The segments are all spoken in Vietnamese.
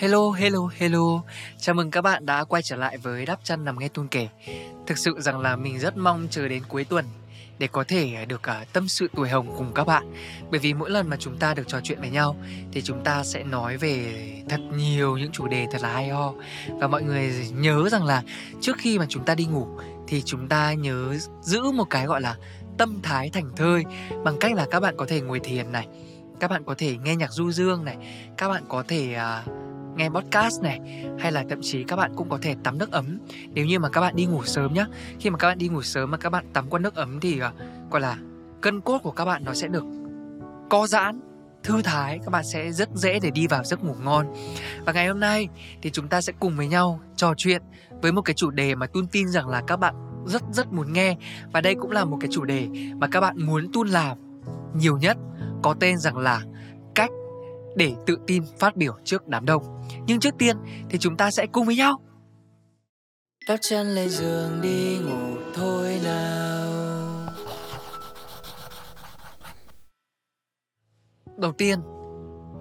Hello, hello, hello. Chào mừng các bạn đã quay trở lại với Đắp Chăn Nằm Nghe Tuôn Kể. Thực sự rằng là mình rất mong chờ đến cuối tuần để có thể à, được uh, tâm sự tuổi hồng cùng các bạn. Bởi vì mỗi lần mà chúng ta được trò chuyện với nhau thì chúng ta sẽ nói về thật nhiều những chủ đề thật là hay ho. Và mọi người nhớ rằng là trước khi mà chúng ta đi ngủ thì chúng ta nhớ giữ một cái gọi là tâm thái thành thơi bằng cách là các bạn có thể ngồi thiền này, các bạn có thể nghe nhạc du dương này, các bạn có thể uh, nghe podcast này hay là thậm chí các bạn cũng có thể tắm nước ấm. Nếu như mà các bạn đi ngủ sớm nhá khi mà các bạn đi ngủ sớm mà các bạn tắm qua nước ấm thì uh, gọi là cân cốt của các bạn nó sẽ được co giãn thư thái các bạn sẽ rất dễ để đi vào giấc ngủ ngon. Và ngày hôm nay thì chúng ta sẽ cùng với nhau trò chuyện với một cái chủ đề mà tôi tin rằng là các bạn rất rất muốn nghe. Và đây cũng là một cái chủ đề mà các bạn muốn tun làm nhiều nhất có tên rằng là để tự tin phát biểu trước đám đông. Nhưng trước tiên thì chúng ta sẽ cùng với nhau. Đắp chân lên giường đi ngủ thôi nào. Đầu tiên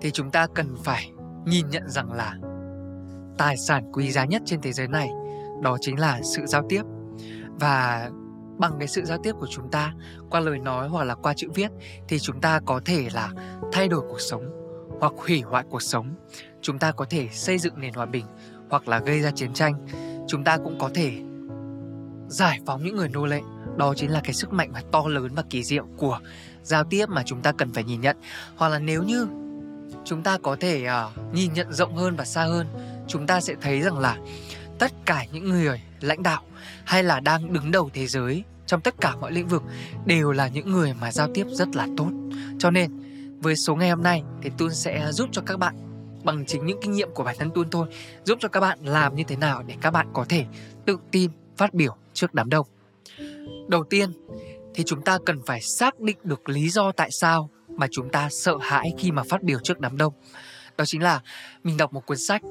thì chúng ta cần phải nhìn nhận rằng là tài sản quý giá nhất trên thế giới này đó chính là sự giao tiếp. Và bằng cái sự giao tiếp của chúng ta qua lời nói hoặc là qua chữ viết thì chúng ta có thể là thay đổi cuộc sống hoặc hủy hoại cuộc sống. Chúng ta có thể xây dựng nền hòa bình hoặc là gây ra chiến tranh. Chúng ta cũng có thể giải phóng những người nô lệ. Đó chính là cái sức mạnh và to lớn và kỳ diệu của giao tiếp mà chúng ta cần phải nhìn nhận. Hoặc là nếu như chúng ta có thể uh, nhìn nhận rộng hơn và xa hơn chúng ta sẽ thấy rằng là tất cả những người lãnh đạo hay là đang đứng đầu thế giới trong tất cả mọi lĩnh vực đều là những người mà giao tiếp rất là tốt. Cho nên với số ngày hôm nay thì Tun sẽ giúp cho các bạn bằng chính những kinh nghiệm của bản thân Tun thôi giúp cho các bạn làm như thế nào để các bạn có thể tự tin phát biểu trước đám đông. Đầu tiên thì chúng ta cần phải xác định được lý do tại sao mà chúng ta sợ hãi khi mà phát biểu trước đám đông. Đó chính là mình đọc một cuốn sách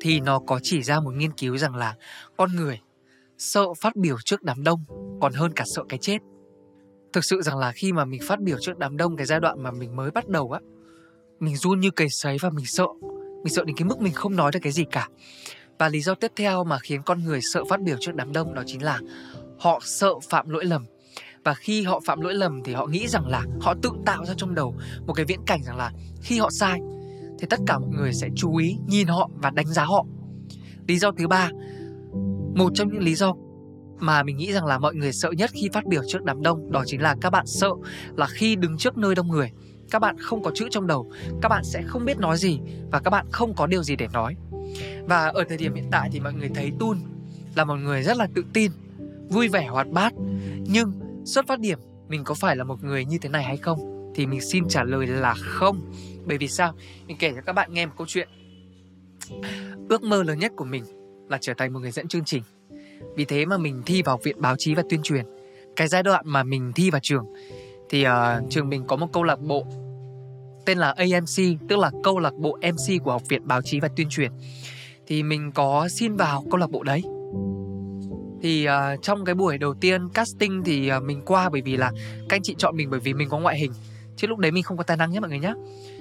thì nó có chỉ ra một nghiên cứu rằng là con người sợ phát biểu trước đám đông còn hơn cả sợ cái chết thực sự rằng là khi mà mình phát biểu trước đám đông cái giai đoạn mà mình mới bắt đầu á, mình run như cầy sấy và mình sợ. Mình sợ đến cái mức mình không nói được cái gì cả. Và lý do tiếp theo mà khiến con người sợ phát biểu trước đám đông đó chính là họ sợ phạm lỗi lầm. Và khi họ phạm lỗi lầm thì họ nghĩ rằng là họ tự tạo ra trong đầu một cái viễn cảnh rằng là khi họ sai thì tất cả mọi người sẽ chú ý, nhìn họ và đánh giá họ. Lý do thứ ba, một trong những lý do mà mình nghĩ rằng là mọi người sợ nhất khi phát biểu trước đám đông, đó chính là các bạn sợ là khi đứng trước nơi đông người, các bạn không có chữ trong đầu, các bạn sẽ không biết nói gì và các bạn không có điều gì để nói. Và ở thời điểm hiện tại thì mọi người thấy Tun là một người rất là tự tin, vui vẻ, hoạt bát. Nhưng xuất phát điểm mình có phải là một người như thế này hay không thì mình xin trả lời là không. Bởi vì sao? Mình kể cho các bạn nghe một câu chuyện. Ước mơ lớn nhất của mình là trở thành một người dẫn chương trình vì thế mà mình thi vào học viện báo chí và tuyên truyền. Cái giai đoạn mà mình thi vào trường thì uh, trường mình có một câu lạc bộ tên là AMC tức là câu lạc bộ MC của học viện báo chí và tuyên truyền. Thì mình có xin vào câu lạc bộ đấy. Thì uh, trong cái buổi đầu tiên casting thì uh, mình qua bởi vì là các anh chị chọn mình bởi vì mình có ngoại hình. Chứ lúc đấy mình không có tài năng nhé mọi người nhé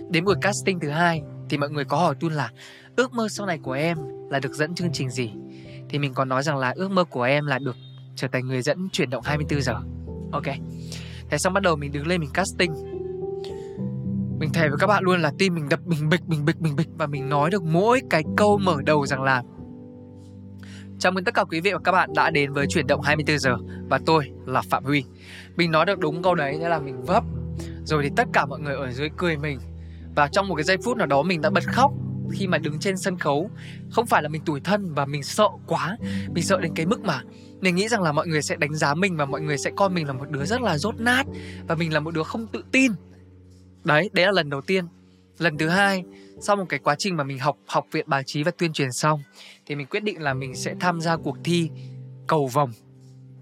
đến buổi casting thứ hai thì mọi người có hỏi tôi là ước mơ sau này của em là được dẫn chương trình gì? Thì mình còn nói rằng là ước mơ của em là được trở thành người dẫn chuyển động 24 giờ. Ok. Thế xong bắt đầu mình đứng lên mình casting. Mình thề với các bạn luôn là tim mình đập bình bịch bình bịch bình bịch và mình nói được mỗi cái câu mở đầu rằng là Chào mừng tất cả quý vị và các bạn đã đến với chuyển động 24 giờ và tôi là Phạm Huy. Mình nói được đúng câu đấy nên là mình vấp. Rồi thì tất cả mọi người ở dưới cười mình. Và trong một cái giây phút nào đó mình đã bật khóc khi mà đứng trên sân khấu. Không phải là mình tủi thân và mình sợ quá, mình sợ đến cái mức mà mình nghĩ rằng là mọi người sẽ đánh giá mình và mọi người sẽ coi mình là một đứa rất là rốt nát và mình là một đứa không tự tin. Đấy đấy là lần đầu tiên. Lần thứ hai, sau một cái quá trình mà mình học học viện báo chí và tuyên truyền xong, thì mình quyết định là mình sẽ tham gia cuộc thi cầu vòng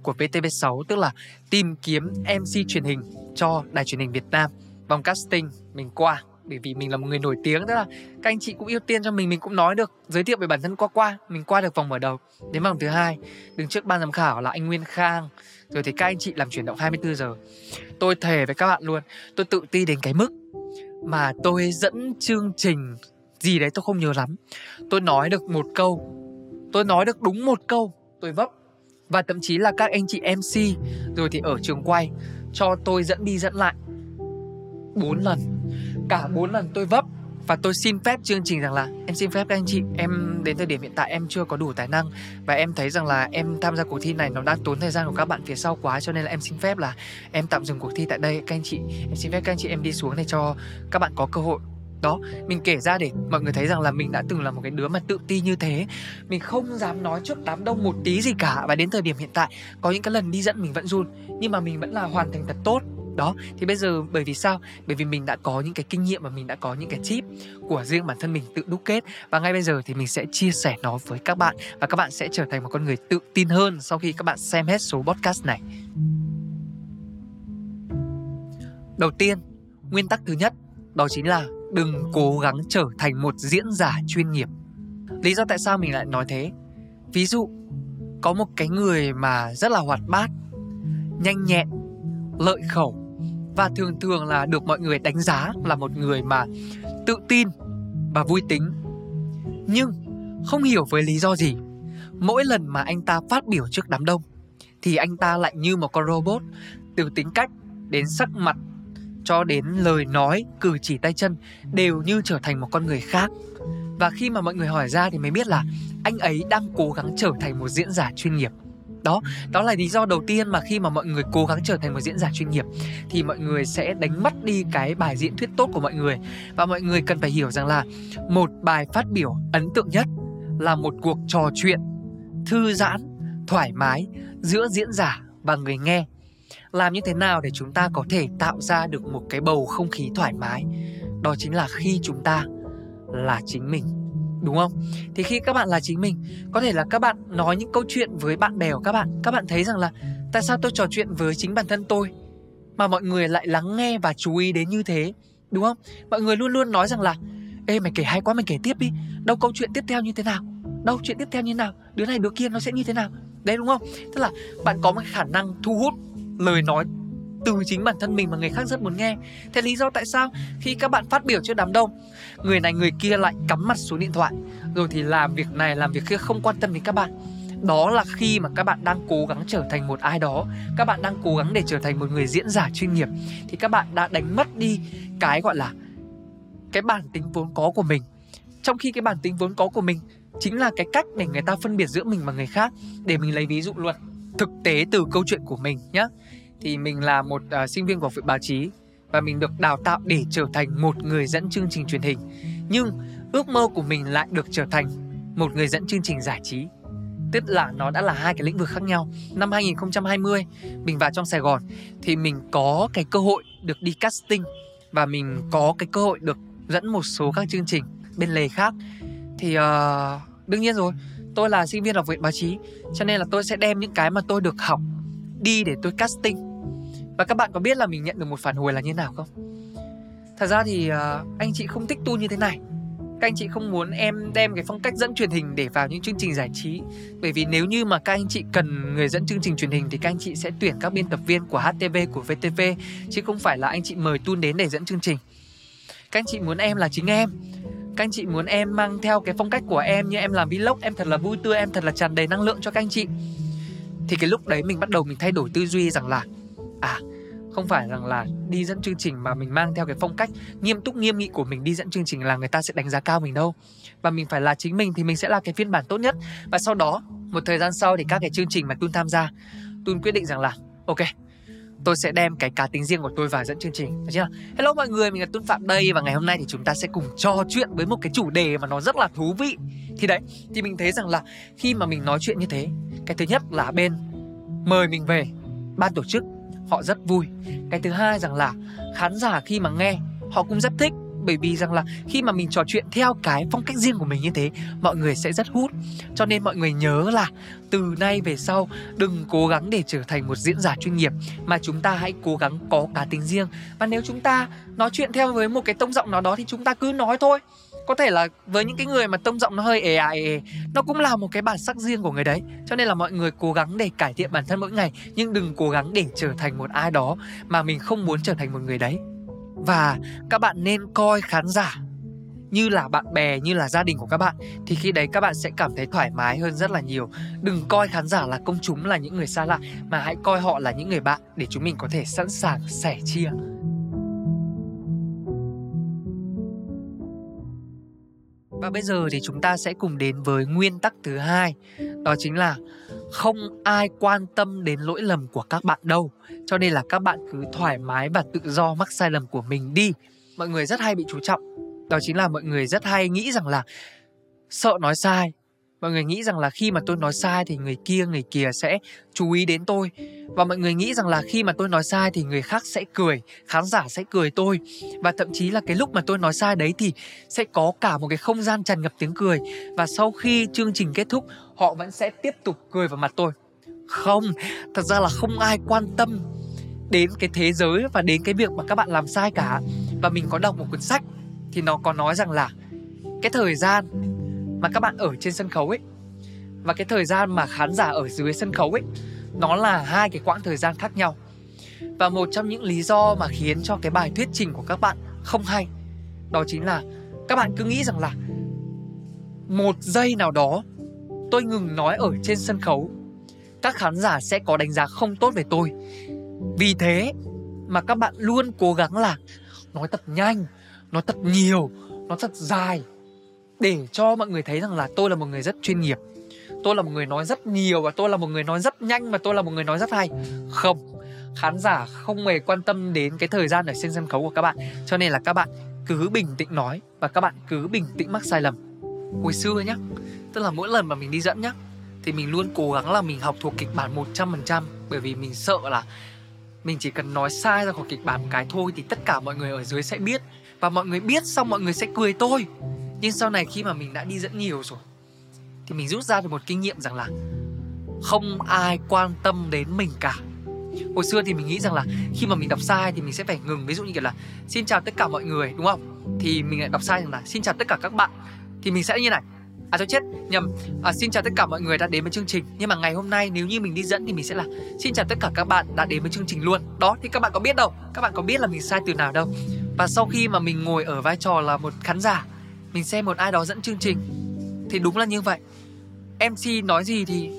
của VTV6 tức là tìm kiếm MC truyền hình cho đài truyền hình Việt Nam vòng casting mình qua bởi vì mình là một người nổi tiếng tức là các anh chị cũng ưu tiên cho mình mình cũng nói được, giới thiệu về bản thân qua qua, mình qua được vòng mở đầu. Đến vòng thứ hai, đứng trước ban giám khảo là anh Nguyên Khang. Rồi thì các anh chị làm chuyển động 24 giờ. Tôi thề với các bạn luôn, tôi tự ti đến cái mức mà tôi dẫn chương trình gì đấy tôi không nhớ lắm. Tôi nói được một câu, tôi nói được đúng một câu, tôi vấp. Và thậm chí là các anh chị mc rồi thì ở trường quay, cho tôi dẫn đi dẫn lại bốn lần cả bốn lần tôi vấp. Và tôi xin phép chương trình rằng là em xin phép các anh chị, em đến thời điểm hiện tại em chưa có đủ tài năng. Và em thấy rằng là em tham gia cuộc thi này nó đang tốn thời gian của các bạn phía sau quá, cho nên là em xin phép là em tạm dừng cuộc thi tại đây. Các anh chị, em xin phép các anh chị em đi xuống để cho các bạn có cơ hội. Đó, mình kể ra để mọi người thấy rằng là mình đã từng là một cái đứa mà tự ti như thế. Mình không dám nói trước đám đông một tí gì cả. Và đến thời điểm hiện tại, có những cái lần đi dẫn mình vẫn run. Nhưng mà mình vẫn là hoàn thành thật tốt đó. Thì bây giờ, bởi vì sao? Bởi vì mình đã có những cái kinh nghiệm và mình đã có những cái tip của riêng bản thân mình tự đúc kết. Và ngay bây giờ thì mình sẽ chia sẻ nó với các bạn. Và các bạn sẽ trở thành một con người tự tin hơn sau khi các bạn xem hết số podcast này. Đầu tiên, nguyên tắc thứ nhất, đó chính là đừng cố gắng trở thành một diễn giả chuyên nghiệp. Lý do tại sao mình lại nói thế? Ví dụ, có một cái người mà rất là hoạt bát, nhanh nhẹn, lợi khẩu và thường thường là được mọi người đánh giá là một người mà tự tin và vui tính. Nhưng không hiểu với lý do gì, mỗi lần mà anh ta phát biểu trước đám đông thì anh ta lại như một con robot, từ tính cách đến sắc mặt cho đến lời nói, cử chỉ tay chân đều như trở thành một con người khác. Và khi mà mọi người hỏi ra thì mới biết là anh ấy đang cố gắng trở thành một diễn giả chuyên nghiệp đó đó là lý do đầu tiên mà khi mà mọi người cố gắng trở thành một diễn giả chuyên nghiệp thì mọi người sẽ đánh mất đi cái bài diễn thuyết tốt của mọi người. Và mọi người cần phải hiểu rằng là một bài phát biểu ấn tượng nhất là một cuộc trò chuyện thư giãn, thoải mái giữa diễn giả và người nghe. Làm như thế nào để chúng ta có thể tạo ra được một cái bầu không khí thoải mái? Đó chính là khi chúng ta là chính mình đúng không? Thì khi các bạn là chính mình, có thể là các bạn nói những câu chuyện với bạn bè của các bạn. Các bạn thấy rằng là tại sao tôi trò chuyện với chính bản thân tôi mà mọi người lại lắng nghe và chú ý đến như thế? Đúng không? Mọi người luôn luôn nói rằng là, ê, mày kể hay quá, mày kể tiếp đi. Đâu câu chuyện tiếp theo như thế nào? Đâu chuyện tiếp theo như thế nào? Đứa này đứa kia nó sẽ như thế nào? Đấy, đúng không? Tức là bạn có một khả năng thu hút lời nói từ chính bản thân mình mà người khác rất muốn nghe. Thế lý do tại sao? Khi các bạn phát biểu trước đám đông, người này người kia lại cắm mặt xuống điện thoại. Rồi thì làm việc này, làm việc kia không quan tâm đến các bạn. Đó là khi mà các bạn đang cố gắng trở thành một ai đó. Các bạn đang cố gắng để trở thành một người diễn giả chuyên nghiệp. Thì các bạn đã đánh mất đi cái gọi là cái bản tính vốn có của mình. Trong khi cái bản tính vốn có của mình chính là cái cách để người ta phân biệt giữa mình và người khác. Để mình lấy ví dụ luật thực tế từ câu chuyện của mình nhé thì mình là một uh, sinh viên của viện báo chí và mình được đào tạo để trở thành một người dẫn chương trình truyền hình. Nhưng ước mơ của mình lại được trở thành một người dẫn chương trình giải trí. Tức là nó đã là hai cái lĩnh vực khác nhau. Năm 2020 mình vào trong Sài Gòn thì mình có cái cơ hội được đi casting và mình có cái cơ hội được dẫn một số các chương trình bên lề khác. Thì uh, đương nhiên rồi, tôi là sinh viên học viện báo chí cho nên là tôi sẽ đem những cái mà tôi được học đi để tôi casting và các bạn có biết là mình nhận được một phản hồi là như nào không? Thật ra thì uh, anh chị không thích tu như thế này. Các anh chị không muốn em đem cái phong cách dẫn truyền hình để vào những chương trình giải trí. Bởi vì nếu như mà các anh chị cần người dẫn chương trình truyền hình Thì các anh chị sẽ tuyển các biên tập viên của HTV, của VTV Chứ không phải là anh chị mời Tun đến để dẫn chương trình. Các anh chị muốn em là chính em. Các anh chị muốn em mang theo cái phong cách của em Như em làm vlog, em thật là vui tươi, em thật là tràn đầy năng lượng cho các anh chị. Thì cái lúc đấy mình bắt đầu mình thay đổi tư duy rằng là à không phải rằng là đi dẫn chương trình mà mình mang theo cái phong cách nghiêm túc nghiêm nghị của mình đi dẫn chương trình là người ta sẽ đánh giá cao mình đâu. Và mình phải là chính mình thì mình sẽ là cái phiên bản tốt nhất. Và sau đó một thời gian sau thì các cái chương trình mà Tun tham gia Tun quyết định rằng là ok tôi sẽ đem cái cá tính riêng của tôi vào dẫn chương trình. Được chưa? Hello mọi người, mình là Tuân Phạm đây Và ngày hôm nay thì chúng ta sẽ cùng trò chuyện với một cái chủ đề mà nó rất là thú vị. Thì đấy, thì mình thấy rằng là khi mà mình nói chuyện như thế Cái thứ nhất là bên mời mình về ban tổ chức họ rất vui. Cái thứ hai rằng là khán giả khi mà nghe, họ cũng rất thích. Bởi vì rằng là khi mà mình trò chuyện theo cái phong cách riêng của mình như thế, mọi người sẽ rất hút. Cho nên mọi người nhớ là từ nay về sau, đừng cố gắng để trở thành một diễn giả chuyên nghiệp, mà chúng ta hãy cố gắng có cá tính riêng. Và nếu chúng ta nói chuyện theo với một cái tông giọng nào đó thì chúng ta cứ nói thôi có thể là với những cái người mà tông giọng nó hơi ề à ề nó cũng là một cái bản sắc riêng của người đấy. Cho nên là mọi người cố gắng để cải thiện bản thân mỗi ngày nhưng đừng cố gắng để trở thành một ai đó mà mình không muốn trở thành một người đấy. Và các bạn nên coi khán giả như là bạn bè như là gia đình của các bạn thì khi đấy các bạn sẽ cảm thấy thoải mái hơn rất là nhiều. Đừng coi khán giả là công chúng là những người xa lạ mà hãy coi họ là những người bạn để chúng mình có thể sẵn sàng sẻ chia Và bây giờ thì chúng ta sẽ cùng đến với nguyên tắc thứ hai, đó chính là không ai quan tâm đến lỗi lầm của các bạn đâu. Cho nên là các bạn cứ thoải mái và tự do mắc sai lầm của mình đi. Mọi người rất hay bị chú trọng. Đó chính là mọi người rất hay nghĩ rằng là sợ nói sai mọi người nghĩ rằng là khi mà tôi nói sai thì người kia người kia sẽ chú ý đến tôi. Và mọi người nghĩ rằng là khi mà tôi nói sai thì người khác sẽ cười, khán giả sẽ cười tôi. Và thậm chí là cái lúc mà tôi nói sai đấy thì sẽ có cả một cái không gian tràn ngập tiếng cười. Và sau khi chương trình kết thúc, họ vẫn sẽ tiếp tục cười vào mặt tôi. Không, thật ra là không ai quan tâm đến cái thế giới và đến cái việc mà các bạn làm sai cả. Và mình có đọc một cuốn sách thì nó có nói rằng là cái thời gian mà các bạn ở trên sân khấu ấy. Và cái thời gian mà khán giả ở dưới sân khấu ấy, nó là hai cái quãng thời gian khác nhau. Và một trong những lý do mà khiến cho cái bài thuyết trình của các bạn không hay, đó chính là các bạn cứ nghĩ rằng là một giây nào đó tôi ngừng nói ở trên sân khấu, các khán giả sẽ có đánh giá không tốt về tôi. Vì thế mà các bạn luôn cố gắng là nói thật nhanh, nói thật nhiều, nói thật dài để cho mọi người thấy rằng là tôi là một người rất chuyên nghiệp. Tôi là một người nói rất nhiều và tôi là một người nói rất nhanh và tôi là một người nói rất hay. Không, khán giả không hề quan tâm đến cái thời gian ở trên sân khấu của các bạn. Cho nên là các bạn cứ bình tĩnh nói và các bạn cứ bình tĩnh mắc sai lầm. Hồi xưa nhá, tức là mỗi lần mà mình đi dẫn nhá, thì mình luôn cố gắng là mình học thuộc kịch bản 100% bởi vì mình sợ là mình chỉ cần nói sai ra khỏi kịch bản một cái thôi thì tất cả mọi người ở dưới sẽ biết. Và mọi người biết xong mọi người sẽ cười tôi nhưng sau này khi mà mình đã đi dẫn nhiều rồi thì mình rút ra được một kinh nghiệm rằng là không ai quan tâm đến mình cả. Hồi xưa thì mình nghĩ rằng là khi mà mình đọc sai thì mình sẽ phải ngừng. Ví dụ như kiểu là xin chào tất cả mọi người đúng không? Thì mình lại đọc sai rằng là xin chào tất cả các bạn thì mình sẽ như này. À tôi chết nhầm. À, Xin chào tất cả mọi người đã đến với chương trình. Nhưng mà ngày hôm nay nếu như mình đi dẫn thì mình sẽ là Xin chào tất cả các bạn đã đến với chương trình luôn Đó thì các bạn có biết đâu. Các bạn có biết là mình sai từ nào đâu. Và sau khi mà mình ngồi ở vai trò là một khán giả mình xem một ai đó dẫn chương trình. Thì đúng là như vậy. Mc nói gì thì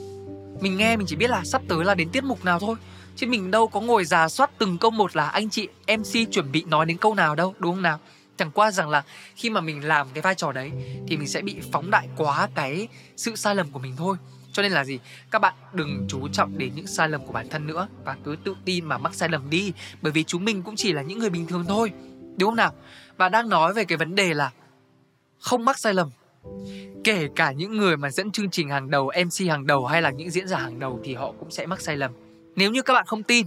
mình nghe, mình chỉ biết là sắp tới là đến tiết mục nào thôi. Chứ mình đâu có ngồi giả soát từng câu một là anh chị mc chuẩn bị nói đến câu nào đâu, đúng không nào? Chẳng qua rằng là khi mà mình làm cái vai trò đấy thì mình sẽ bị phóng đại quá cái sự sai lầm của mình thôi. Cho nên là gì? Các bạn đừng chú trọng đến những sai lầm của bản thân nữa và cứ tự tin mà mắc sai lầm đi. Bởi vì chúng mình cũng chỉ là những người bình thường thôi. Đúng không nào? Và đang nói về cái vấn đề là không mắc sai lầm. Kể cả những người mà dẫn chương trình hàng đầu mc hàng đầu hay là những diễn giả hàng đầu thì họ cũng sẽ mắc sai lầm. Nếu như các bạn không tin,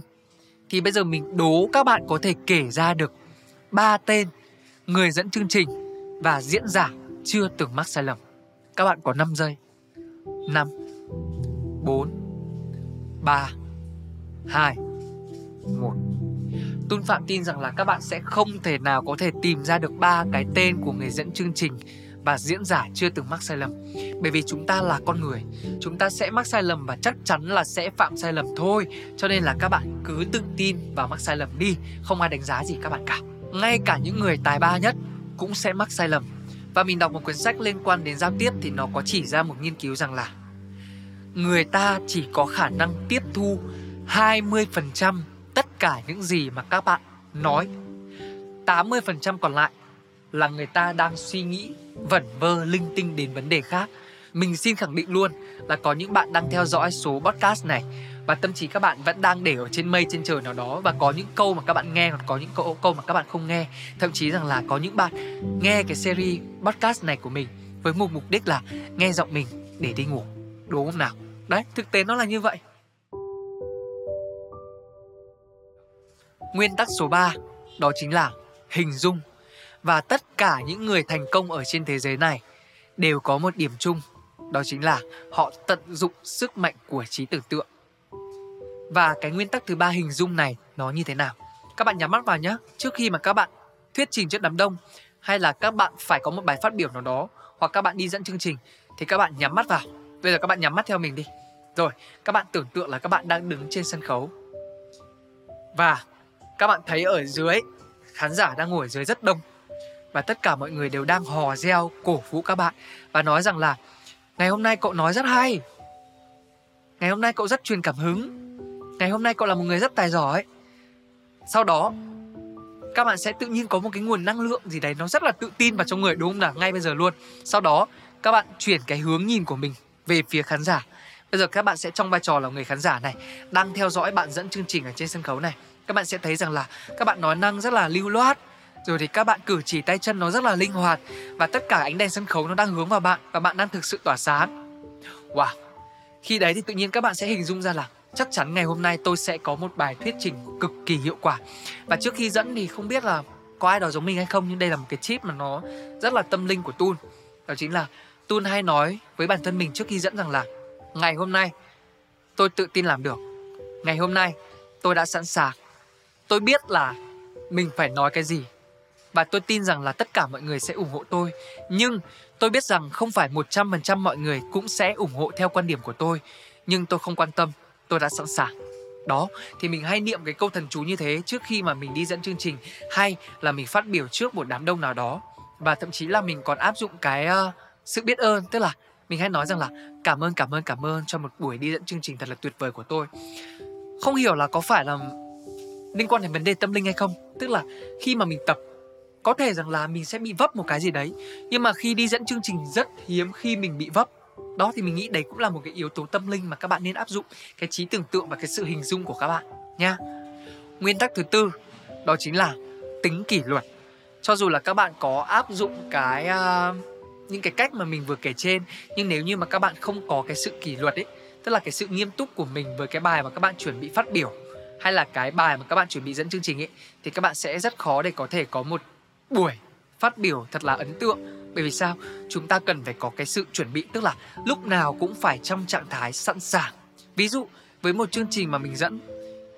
thì bây giờ mình đố các bạn có thể kể ra được ba tên người dẫn chương trình và diễn giả chưa từng mắc sai lầm. Các bạn có 5 giây. 5 4 3 2 1 Tun Phạm tin rằng là các bạn sẽ không thể nào có thể tìm ra được ba cái tên của người dẫn chương trình và diễn giả chưa từng mắc sai lầm. Bởi vì chúng ta là con người, chúng ta sẽ mắc sai lầm và chắc chắn là sẽ phạm sai lầm thôi. Cho nên là các bạn cứ tự tin và mắc sai lầm đi, không ai đánh giá gì các bạn cả. Ngay cả những người tài ba nhất cũng sẽ mắc sai lầm. Và mình đọc một cuốn sách liên quan đến giao tiếp thì nó có chỉ ra một nghiên cứu rằng là người ta chỉ có khả năng tiếp thu 20% tất cả những gì mà các bạn nói. 80% còn lại là người ta đang suy nghĩ, vẩn vơ, linh tinh đến vấn đề khác. Mình xin khẳng định luôn là có những bạn đang theo dõi số podcast này và tâm trí các bạn vẫn đang để ở trên mây, trên trời nào đó và có những câu mà các bạn nghe còn có những câu câu mà các bạn không nghe. Thậm chí rằng là có những bạn nghe cái series podcast này của mình với một mục đích là nghe giọng mình để đi ngủ. Đúng không nào? Đấy, thực tế nó là như vậy. Nguyên tắc số 3 đó chính là hình dung. Và tất cả những người thành công ở trên thế giới này đều có một điểm chung, đó chính là họ tận dụng sức mạnh của trí tưởng tượng. Và cái nguyên tắc thứ ba hình dung này nó như thế nào? Các bạn nhắm mắt vào nhé, trước khi mà các bạn thuyết trình trước đám đông hay là các bạn phải có một bài phát biểu nào đó hoặc các bạn đi dẫn chương trình thì các bạn nhắm mắt vào. Bây giờ các bạn nhắm mắt theo mình đi. Rồi, các bạn tưởng tượng là các bạn đang đứng trên sân khấu. Và các bạn thấy ở dưới, khán giả đang ngồi ở dưới rất đông. Và tất cả mọi người đều đang hò reo, cổ vũ các bạn. Và nói rằng là, ngày hôm nay cậu nói rất hay. Ngày hôm nay cậu rất truyền cảm hứng. Ngày hôm nay cậu là một người rất tài giỏi. Sau đó, các bạn sẽ tự nhiên có một cái nguồn năng lượng gì đấy nó rất là tự tin vào trong người, đúng không nào? Ngay bây giờ luôn. Sau đó, các bạn chuyển cái hướng nhìn của mình về phía khán giả. Bây giờ các bạn sẽ trong vai trò là người khán giả này, đang theo dõi bạn dẫn chương trình ở trên sân khấu này các bạn sẽ thấy rằng là các bạn nói năng rất là lưu loát. Rồi thì các bạn cử chỉ tay chân nó rất là linh hoạt và tất cả ánh đèn sân khấu nó đang hướng vào bạn và bạn đang thực sự tỏa sáng. Wow! Khi đấy thì tự nhiên các bạn sẽ hình dung ra là chắc chắn ngày hôm nay tôi sẽ có một bài thuyết trình cực kỳ hiệu quả. Và trước khi dẫn thì không biết là có ai đó giống mình hay không, nhưng đây là một cái tip mà nó rất là tâm linh của Tun đó chính là Tun hay nói với bản thân mình trước khi dẫn rằng là ngày hôm nay tôi tự tin làm được. Ngày hôm nay tôi đã sẵn sàng tôi biết là mình phải nói cái gì. Và tôi tin rằng là tất cả mọi người sẽ ủng hộ tôi. Nhưng tôi biết rằng không phải 100% mọi người cũng sẽ ủng hộ theo quan điểm của tôi. Nhưng tôi không quan tâm. Tôi đã sẵn sàng. Đó thì mình hay niệm cái câu thần chú như thế trước khi mà mình đi dẫn chương trình. Hay là mình phát biểu trước một đám đông nào đó. Và thậm chí là mình còn áp dụng cái uh, sự biết ơn. Tức là mình hay nói rằng là cảm ơn cảm ơn cảm ơn cho một buổi đi dẫn chương trình thật là tuyệt vời của tôi. Không hiểu là có phải là liên quan đến vấn đề tâm linh hay không? Tức là khi mà mình tập có thể rằng là mình sẽ bị vấp một cái gì đấy. Nhưng mà khi đi dẫn chương trình rất hiếm khi mình bị vấp. Đó thì mình nghĩ đấy cũng là một cái yếu tố tâm linh mà các bạn nên áp dụng. Cái trí tưởng tượng và cái sự hình dung của các bạn nha. Nguyên tắc thứ tư đó chính là tính kỷ luật. Cho dù là các bạn có áp dụng cái uh, những cái cách mà mình vừa kể trên nhưng nếu như mà các bạn không có cái sự kỷ luật ấy tức là cái sự nghiêm túc của mình với cái bài mà các bạn chuẩn bị phát biểu hay là cái bài mà các bạn chuẩn bị dẫn chương trình ấy, thì các bạn sẽ rất khó để có thể có một buổi phát biểu thật là ấn tượng. Bởi vì sao? Chúng ta cần phải có cái sự chuẩn bị, tức là lúc nào cũng phải trong trạng thái sẵn sàng. Ví dụ, với một chương trình mà mình dẫn,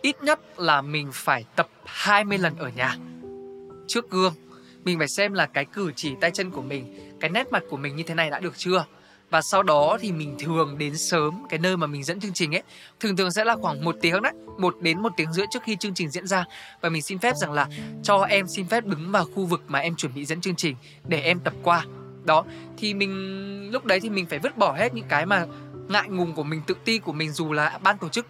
ít nhất là mình phải tập 20 lần ở nhà. Trước gương, mình phải xem là cái cử chỉ tay chân của mình, cái nét mặt của mình như thế này đã được chưa? Và sau đó thì mình thường đến sớm, cái nơi mà mình dẫn chương trình ấy, thường thường sẽ là khoảng một tiếng đấy, một đến một tiếng rưỡi trước khi chương trình diễn ra. Và mình xin phép rằng là cho em xin phép đứng vào khu vực mà em chuẩn bị dẫn chương trình để em tập qua. Đó, thì mình, lúc đấy thì mình phải vứt bỏ hết những cái mà ngại ngùng của mình, tự ti của mình dù là ban tổ chức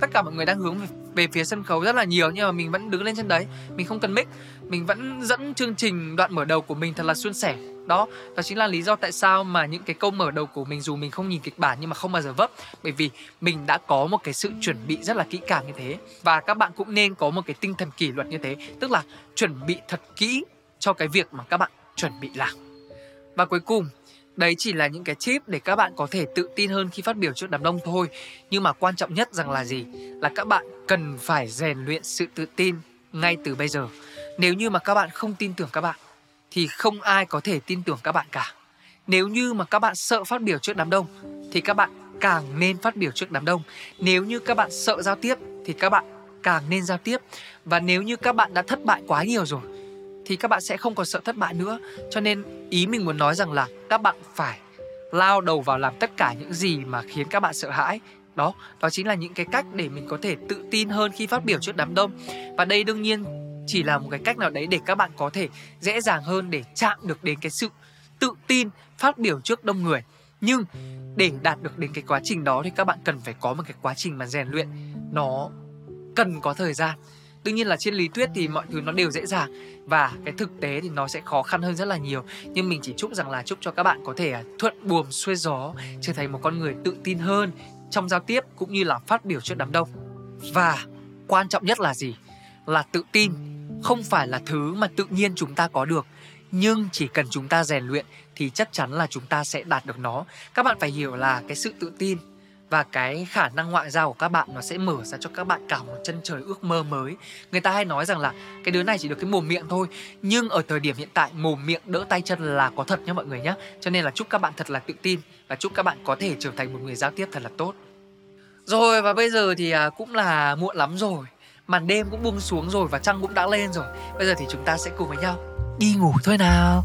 tất cả mọi người đang hướng về, về phía sân khấu rất là nhiều nhưng mà mình vẫn đứng lên trên đấy. Mình không cần mic. Mình vẫn dẫn chương trình đoạn mở đầu của mình thật là suôn sẻ. Đó đó chính là lý do tại sao mà những cái câu mở đầu của mình dù mình không nhìn kịch bản nhưng mà không bao giờ vấp. Bởi vì mình đã có một cái sự chuẩn bị rất là kỹ càng như thế. Và các bạn cũng nên có một cái tinh thần kỷ luật như thế. Tức là chuẩn bị thật kỹ cho cái việc mà các bạn chuẩn bị làm. Và cuối cùng Đấy chỉ là những cái tip để các bạn có thể tự tin hơn khi phát biểu trước đám đông thôi. Nhưng mà quan trọng nhất rằng là gì? Là các bạn cần phải rèn luyện sự tự tin ngay từ bây giờ. Nếu như mà các bạn không tin tưởng các bạn, Thì không ai có thể tin tưởng các bạn cả. Nếu như mà các bạn sợ phát biểu trước đám đông, Thì các bạn càng nên phát biểu trước đám đông. Nếu như các bạn sợ giao tiếp, Thì các bạn càng nên giao tiếp. Và nếu như các bạn đã thất bại quá nhiều rồi thì các bạn sẽ không còn sợ thất bại nữa. Cho nên ý mình muốn nói rằng là các bạn phải lao đầu vào làm tất cả những gì mà khiến các bạn sợ hãi. Đó đó chính là những cái cách để mình có thể tự tin hơn khi phát biểu trước đám đông. Và đây đương nhiên chỉ là một cái cách nào đấy để các bạn có thể dễ dàng hơn để chạm được đến cái sự tự tin phát biểu trước đông người. Nhưng để đạt được đến cái quá trình đó thì các bạn cần phải có một cái quá trình mà rèn luyện. Nó cần có thời gian tuy nhiên là trên lý thuyết thì mọi thứ nó đều dễ dàng và cái thực tế thì nó sẽ khó khăn hơn rất là nhiều. Nhưng mình chỉ chúc rằng là chúc cho các bạn có thể à, thuận buồm xuôi gió, trở thành một con người tự tin hơn trong giao tiếp cũng như là phát biểu trước đám đông. Và quan trọng nhất là gì? Là tự tin. Không phải là thứ mà tự nhiên chúng ta có được, nhưng chỉ cần chúng ta rèn luyện thì chắc chắn là chúng ta sẽ đạt được nó. Các bạn phải hiểu là cái sự tự tin và cái khả năng ngoại giao của các bạn nó sẽ mở ra cho các bạn cả một chân trời ước mơ mới. Người ta hay nói rằng là cái đứa này chỉ được cái mồm miệng thôi, nhưng ở thời điểm hiện tại mồm miệng đỡ tay chân là có thật nhé mọi người nhé cho nên là chúc các bạn thật là tự tin và chúc các bạn có thể trở thành một người giao tiếp thật là tốt. Rồi, và bây giờ thì à, cũng là muộn lắm rồi. Màn đêm cũng buông xuống rồi và trăng cũng đã lên rồi. Bây giờ thì chúng ta sẽ cùng với nhau đi ngủ thôi nào.